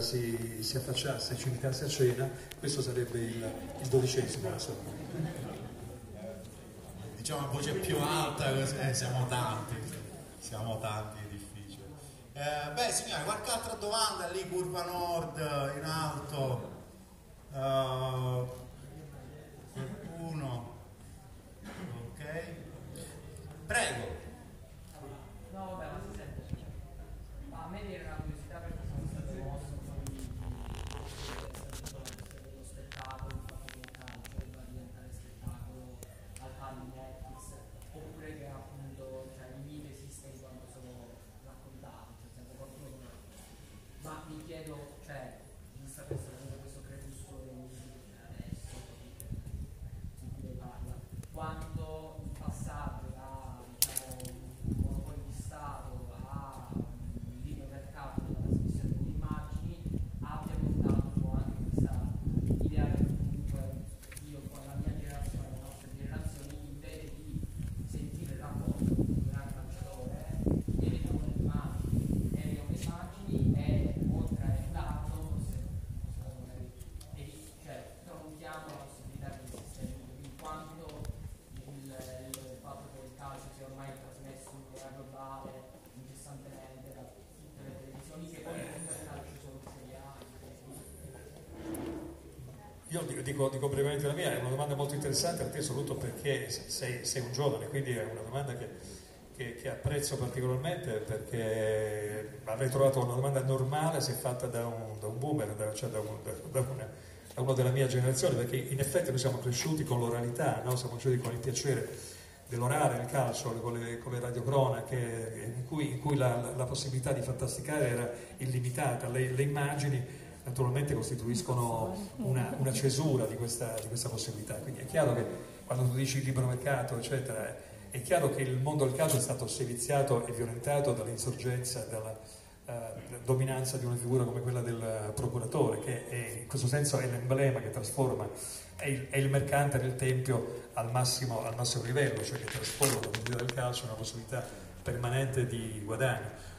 Si, si affacciasse, ci invitasse a cena, questo sarebbe il, il dodicesimo. Insomma. Diciamo a voce più alta, eh, siamo tanti, siamo tanti, è difficile. Eh, beh signore, qualche altra domanda lì, curva nord, in alto? Uh, Chiedo, cioè, vista questo, questo crepuscolo dei musiche che adesso, di cui lei parla, quando il passaggio da diciamo, un monopolio di Stato a un libero mercato della trasmissione delle immagini abbia portato un po' anche questa idea che comunque io con la mia generazione, le nostre generazioni, invece di sentire il rapporto con un grande calciatore, evitano le immagini, evitano le immagini e oltre a emularlo, forse possiamo magari evi- cioè, tronchiamo la possibilità che esiste in quanto il, il fatto che il calcio sia ormai trasmesso in maniera globale, incessantemente da tutte le televisioni, che poi comunque il calcio sono Serie A, Io dico, dico, brevemente la mia, è una domanda molto interessante a te soprattutto perché sei, sei un giovane, quindi è una domanda che, che- che apprezzo particolarmente perché avrei trovato una domanda normale se fatta da un, da un boomer, da, cioè da, un- da- una- uno della mia generazione, perché in effetti noi siamo cresciuti con l'oralità, no? siamo cresciuti con il piacere dell'orare, il calcio, con le, con le radiocronache, in cui, in cui la, la possibilità di fantasticare era illimitata, le, le immagini naturalmente costituiscono una, una cesura di questa, di questa possibilità. Quindi è chiaro che quando tu dici libero mercato, eccetera, è chiaro che il mondo del calcio è stato seviziato e violentato dall'insorgenza, dalla eh, dominanza di una figura come quella del procuratore, che è- in questo senso è l'emblema che trasforma, è il, è il mercante nel tempio al massimo, al massimo livello, cioè che trasforma la possibilità del calcio in una possibilità permanente di guadagno.